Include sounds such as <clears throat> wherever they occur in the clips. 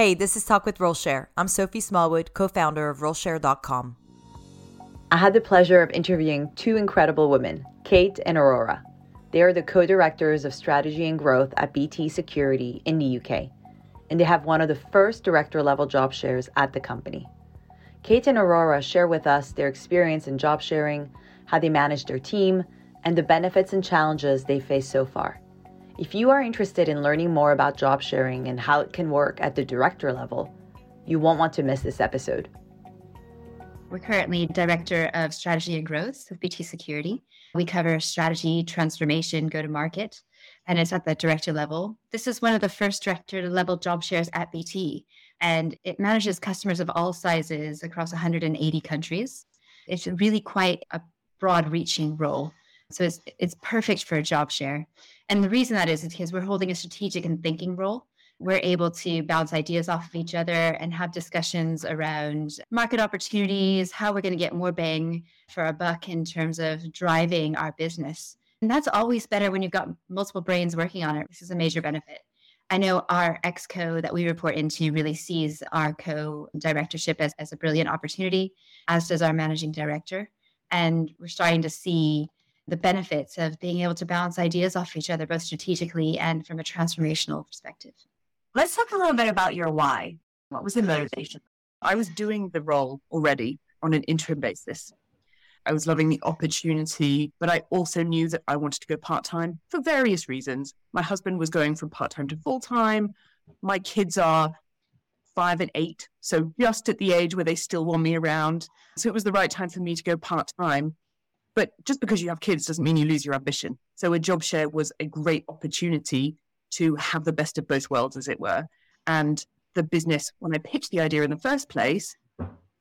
Hey, this is Talk with RoleShare. I'm Sophie Smallwood, co founder of RoleShare.com. I had the pleasure of interviewing two incredible women, Kate and Aurora. They are the co directors of strategy and growth at BT Security in the UK, and they have one of the first director level job shares at the company. Kate and Aurora share with us their experience in job sharing, how they manage their team, and the benefits and challenges they face so far. If you are interested in learning more about job sharing and how it can work at the director level, you won't want to miss this episode. We're currently Director of Strategy and Growth with BT Security. We cover strategy, transformation, go to market, and it's at the director level. This is one of the first director level job shares at BT, and it manages customers of all sizes across 180 countries. It's really quite a broad reaching role. So it's it's perfect for a job share. And the reason that is is because we're holding a strategic and thinking role. We're able to bounce ideas off of each other and have discussions around market opportunities, how we're going to get more bang for our buck in terms of driving our business. And that's always better when you've got multiple brains working on it. This is a major benefit. I know our exco that we report into really sees our co directorship as, as a brilliant opportunity, as does our managing director. And we're starting to see the benefits of being able to bounce ideas off each other, both strategically and from a transformational perspective. Let's talk a little bit about your why. What was the motivation? I was doing the role already on an interim basis. I was loving the opportunity, but I also knew that I wanted to go part time for various reasons. My husband was going from part time to full time. My kids are five and eight, so just at the age where they still want me around. So it was the right time for me to go part time. But just because you have kids doesn't mean you lose your ambition. So a job share was a great opportunity to have the best of both worlds, as it were. And the business, when I pitched the idea in the first place,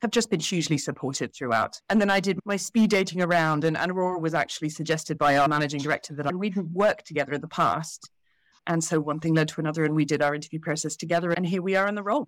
have just been hugely supported throughout. And then I did my speed dating around, and Aurora was actually suggested by our managing director that we'd worked together in the past. And so one thing led to another, and we did our interview process together, and here we are in the role.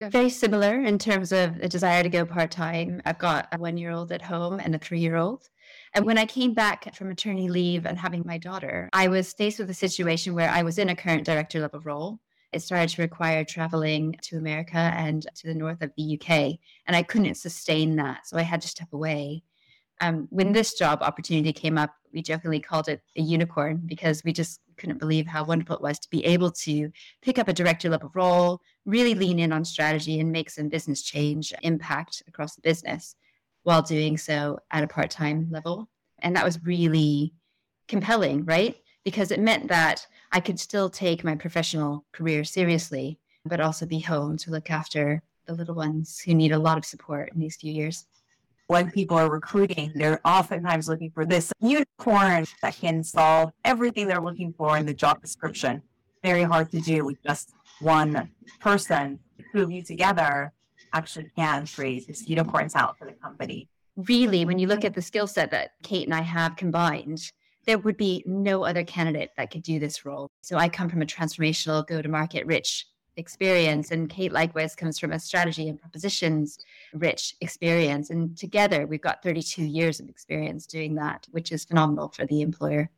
Very similar in terms of a desire to go part time. I've got a one year old at home and a three year old. And when I came back from maternity leave and having my daughter, I was faced with a situation where I was in a current director level role. It started to require traveling to America and to the north of the UK. And I couldn't sustain that. So I had to step away. Um, when this job opportunity came up, we jokingly called it a unicorn because we just couldn't believe how wonderful it was to be able to pick up a director level role, really lean in on strategy and make some business change impact across the business while doing so at a part time level. And that was really compelling, right? Because it meant that I could still take my professional career seriously, but also be home to look after the little ones who need a lot of support in these few years. When people are recruiting, they're oftentimes looking for this unicorn that can solve everything they're looking for in the job description. Very hard to do with just one person. Who you together actually can create this unicorn out for the company. Really, when you look at the skill set that Kate and I have combined, there would be no other candidate that could do this role. So I come from a transformational go to market rich experience, and Kate likewise comes from a strategy and propositions rich experience. And together, we've got 32 years of experience doing that, which is phenomenal for the employer.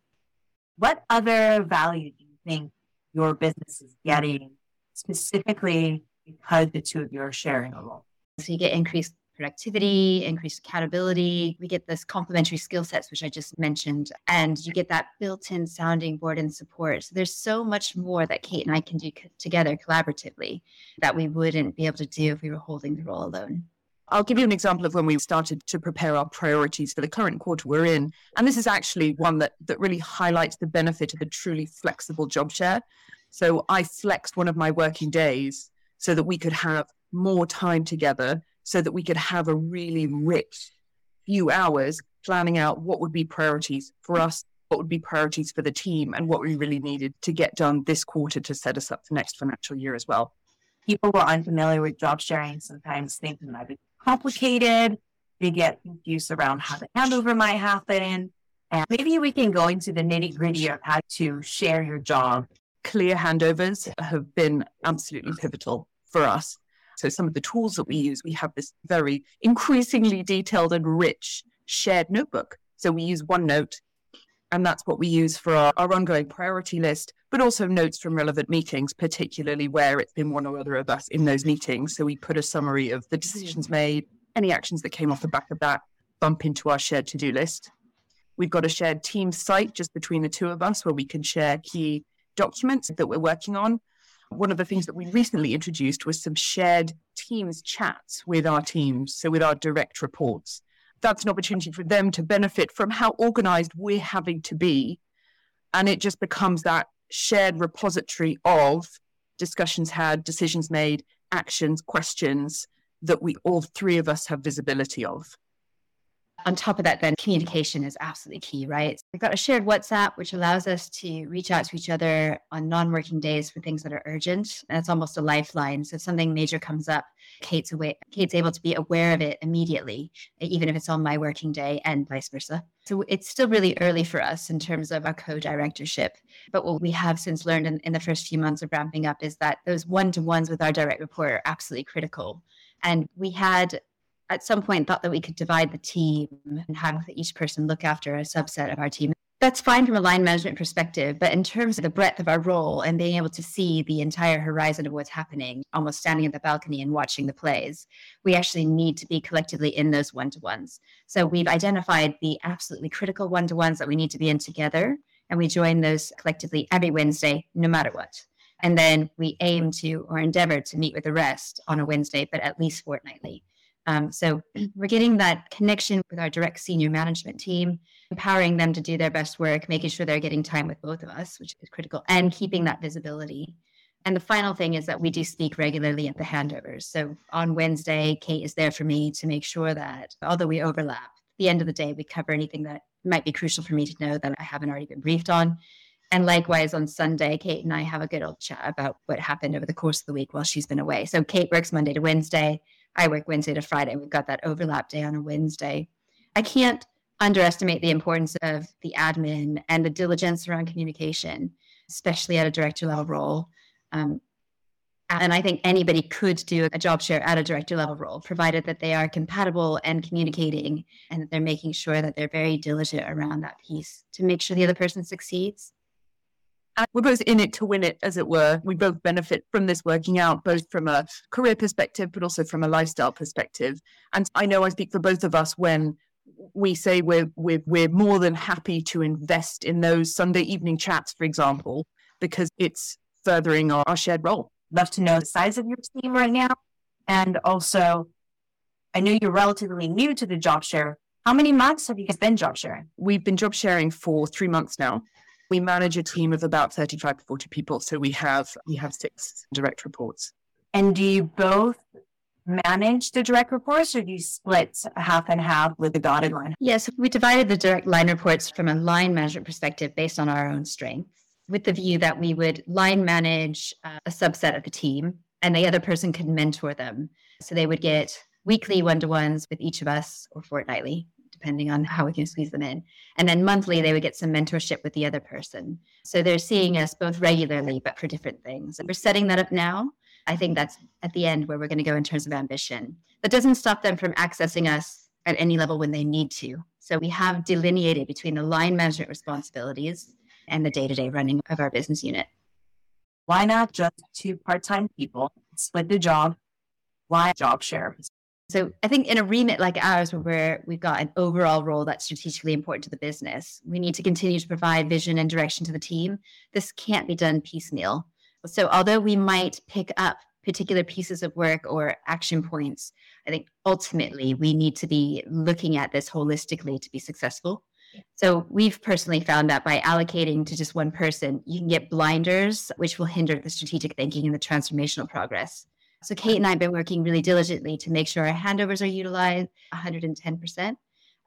What other value do you think your business is getting specifically because the two of you are sharing a role. So you get increased productivity, increased accountability. We get this complementary skill sets, which I just mentioned, and you get that built in sounding board and support. So there's so much more that Kate and I can do co- together collaboratively that we wouldn't be able to do if we were holding the role alone. I'll give you an example of when we started to prepare our priorities for the current quarter we're in. And this is actually one that, that really highlights the benefit of a truly flexible job share. So I flexed one of my working days so that we could have more time together, so that we could have a really rich few hours planning out what would be priorities for us, what would be priorities for the team, and what we really needed to get done this quarter to set us up for next financial year as well. People who are unfamiliar with job sharing sometimes think it might be complicated. They get confused around how the handover might happen. And maybe we can go into the nitty gritty of how to share your job. Clear handovers have been absolutely pivotal for us. So some of the tools that we use, we have this very increasingly detailed and rich shared notebook. So we use OneNote, and that's what we use for our, our ongoing priority list, but also notes from relevant meetings, particularly where it's been one or other of us in those meetings. So we put a summary of the decisions mm-hmm. made, any actions that came off the back of that, bump into our shared to do list. We've got a shared team site just between the two of us where we can share key documents that we're working on. One of the things that we recently introduced was some shared teams chats with our teams, so with our direct reports. That's an opportunity for them to benefit from how organized we're having to be. And it just becomes that shared repository of discussions had, decisions made, actions, questions that we all three of us have visibility of. On top of that, then communication is absolutely key, right? We've got a shared WhatsApp, which allows us to reach out to each other on non working days for things that are urgent. And it's almost a lifeline. So if something major comes up, Kate's, away, Kate's able to be aware of it immediately, even if it's on my working day and vice versa. So it's still really early for us in terms of our co directorship. But what we have since learned in, in the first few months of ramping up is that those one to ones with our direct report are absolutely critical. And we had at some point thought that we could divide the team and have each person look after a subset of our team. That's fine from a line management perspective, but in terms of the breadth of our role and being able to see the entire horizon of what's happening, almost standing at the balcony and watching the plays, we actually need to be collectively in those one to ones. So we've identified the absolutely critical one to ones that we need to be in together, and we join those collectively every Wednesday, no matter what. And then we aim to or endeavor to meet with the rest on a Wednesday, but at least fortnightly. Um, so <clears throat> we're getting that connection with our direct senior management team, empowering them to do their best work, making sure they're getting time with both of us, which is critical, and keeping that visibility. And the final thing is that we do speak regularly at the handovers. So on Wednesday, Kate is there for me to make sure that although we overlap, the end of the day, we cover anything that might be crucial for me to know that I haven't already been briefed on. And likewise on Sunday, Kate and I have a good old chat about what happened over the course of the week while she's been away. So Kate works Monday to Wednesday. I work Wednesday to Friday. And we've got that overlap day on a Wednesday. I can't underestimate the importance of the admin and the diligence around communication, especially at a director level role. Um, and I think anybody could do a job share at a director level role, provided that they are compatible and communicating and that they're making sure that they're very diligent around that piece to make sure the other person succeeds. And we're both in it to win it, as it were. We both benefit from this working out, both from a career perspective, but also from a lifestyle perspective. And I know I speak for both of us when we say we're, we're, we're more than happy to invest in those Sunday evening chats, for example, because it's furthering our, our shared role. Love to know the size of your team right now. And also, I know you're relatively new to the job share. How many months have you guys been job sharing? We've been job sharing for three months now. We manage a team of about 35 to 40 people. So we have we have six direct reports. And do you both manage the direct reports or do you split half and half with the dotted line? Yes, we divided the direct line reports from a line management perspective based on our own strengths, with the view that we would line manage uh, a subset of the team and the other person could mentor them. So they would get weekly one to ones with each of us or fortnightly depending on how we can squeeze them in. And then monthly, they would get some mentorship with the other person. So they're seeing us both regularly, but for different things. And we're setting that up now. I think that's at the end where we're going to go in terms of ambition. That doesn't stop them from accessing us at any level when they need to. So we have delineated between the line management responsibilities and the day to day running of our business unit. Why not just two part time people split the job? Why job share? So I think in a remit like ours, where we've got an overall role that's strategically important to the business, we need to continue to provide vision and direction to the team. This can't be done piecemeal. So although we might pick up particular pieces of work or action points, I think ultimately we need to be looking at this holistically to be successful. So we've personally found that by allocating to just one person, you can get blinders, which will hinder the strategic thinking and the transformational progress. So Kate and I have been working really diligently to make sure our handovers are utilized 110%,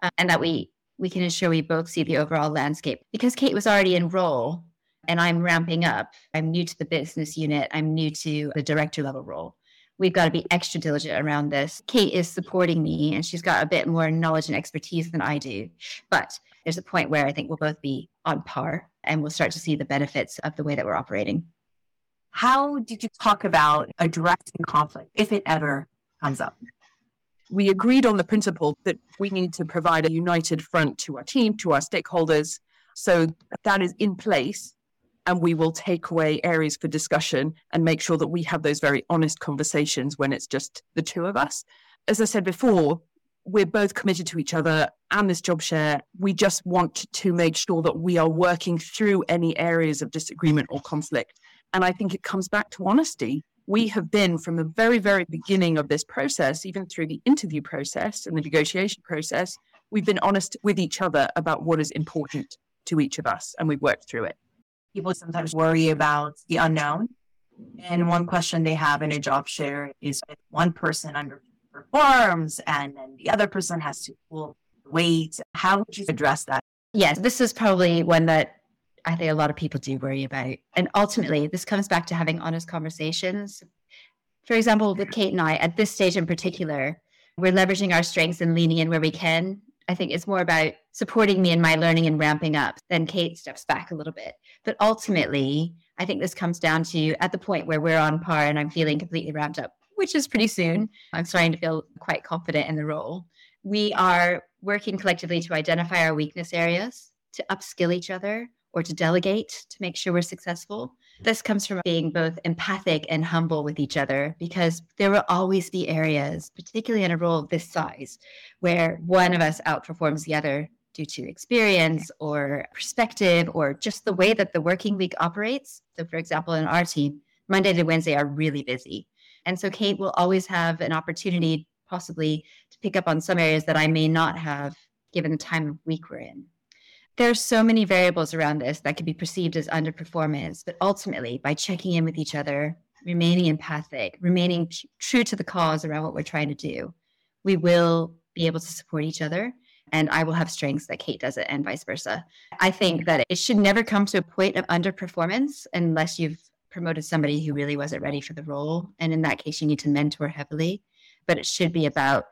uh, and that we we can ensure we both see the overall landscape. Because Kate was already in role and I'm ramping up, I'm new to the business unit, I'm new to the director level role. We've got to be extra diligent around this. Kate is supporting me and she's got a bit more knowledge and expertise than I do. But there's a point where I think we'll both be on par and we'll start to see the benefits of the way that we're operating. How did you talk about addressing conflict if it ever comes up? We agreed on the principle that we need to provide a united front to our team, to our stakeholders. So that is in place. and we will take away areas for discussion and make sure that we have those very honest conversations when it's just the two of us. As I said before, we're both committed to each other and this job share. We just want to make sure that we are working through any areas of disagreement or conflict. And I think it comes back to honesty. We have been from the very, very beginning of this process, even through the interview process and the negotiation process, we've been honest with each other about what is important to each of us and we've worked through it. People sometimes worry about the unknown. And one question they have in a job share is if one person underperforms and then the other person has to pull weight. How would you address that? Yes, this is probably one that I think a lot of people do worry about. And ultimately, this comes back to having honest conversations. For example, with Kate and I, at this stage in particular, we're leveraging our strengths and leaning in where we can I think it's more about supporting me in my learning and ramping up. Then Kate steps back a little bit. But ultimately, I think this comes down to at the point where we're on par and I'm feeling completely ramped up, which is pretty soon. I'm starting to feel quite confident in the role. We are working collectively to identify our weakness areas, to upskill each other, or to delegate to make sure we're successful. This comes from being both empathic and humble with each other because there will always be areas, particularly in a role of this size, where one of us outperforms the other due to experience or perspective or just the way that the working week operates. So, for example, in our team, Monday to Wednesday are really busy. And so Kate will always have an opportunity, possibly, to pick up on some areas that I may not have given the time of week we're in there's so many variables around this that could be perceived as underperformance, but ultimately, by checking in with each other, remaining empathic, remaining true to the cause around what we're trying to do, we will be able to support each other. And I will have strengths that Kate doesn't, and vice versa. I think that it should never come to a point of underperformance unless you've promoted somebody who really wasn't ready for the role. And in that case, you need to mentor heavily. But it should be about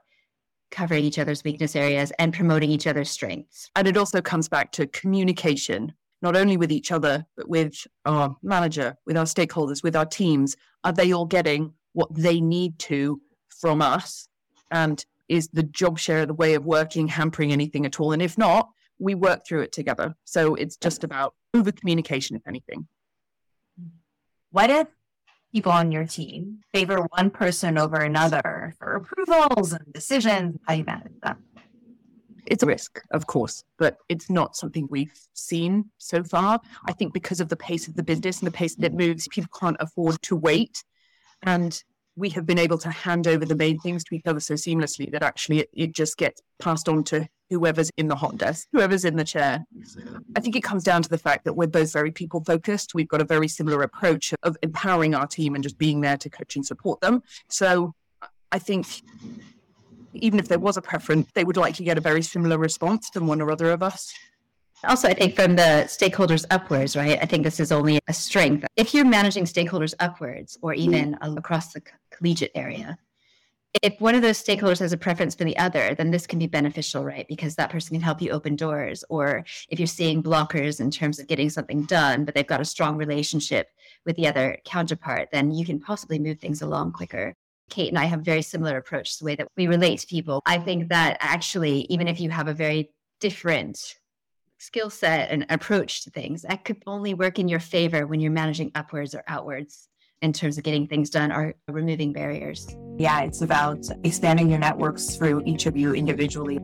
covering each other's weakness areas and promoting each other's strengths. And it also comes back to communication, not only with each other, but with our manager, with our stakeholders, with our teams. Are they all getting what they need to from us? And is the job share, the way of working, hampering anything at all? And if not, we work through it together. So it's just about over communication, if anything. What if people on your team favor one person over another for approvals and decisions? How you manage that? It's a risk, of course, but it's not something we've seen so far. I think because of the pace of the business and the pace that it moves, people can't afford to wait. And we have been able to hand over the main things to each other so seamlessly that actually it, it just gets passed on to whoever's in the hot desk, whoever's in the chair. I think it comes down to the fact that we're both very people focused. We've got a very similar approach of empowering our team and just being there to coach and support them. So I think even if there was a preference, they would likely get a very similar response from one or other of us. Also, I think from the stakeholders upwards, right? I think this is only a strength. If you're managing stakeholders upwards or even across the collegiate area, if one of those stakeholders has a preference for the other, then this can be beneficial, right? Because that person can help you open doors. Or if you're seeing blockers in terms of getting something done, but they've got a strong relationship with the other counterpart, then you can possibly move things along quicker. Kate and I have very similar approach to the way that we relate to people. I think that actually, even if you have a very different skill set and approach to things, that could only work in your favor when you're managing upwards or outwards in terms of getting things done are removing barriers. Yeah, it's about expanding your networks through each of you individually.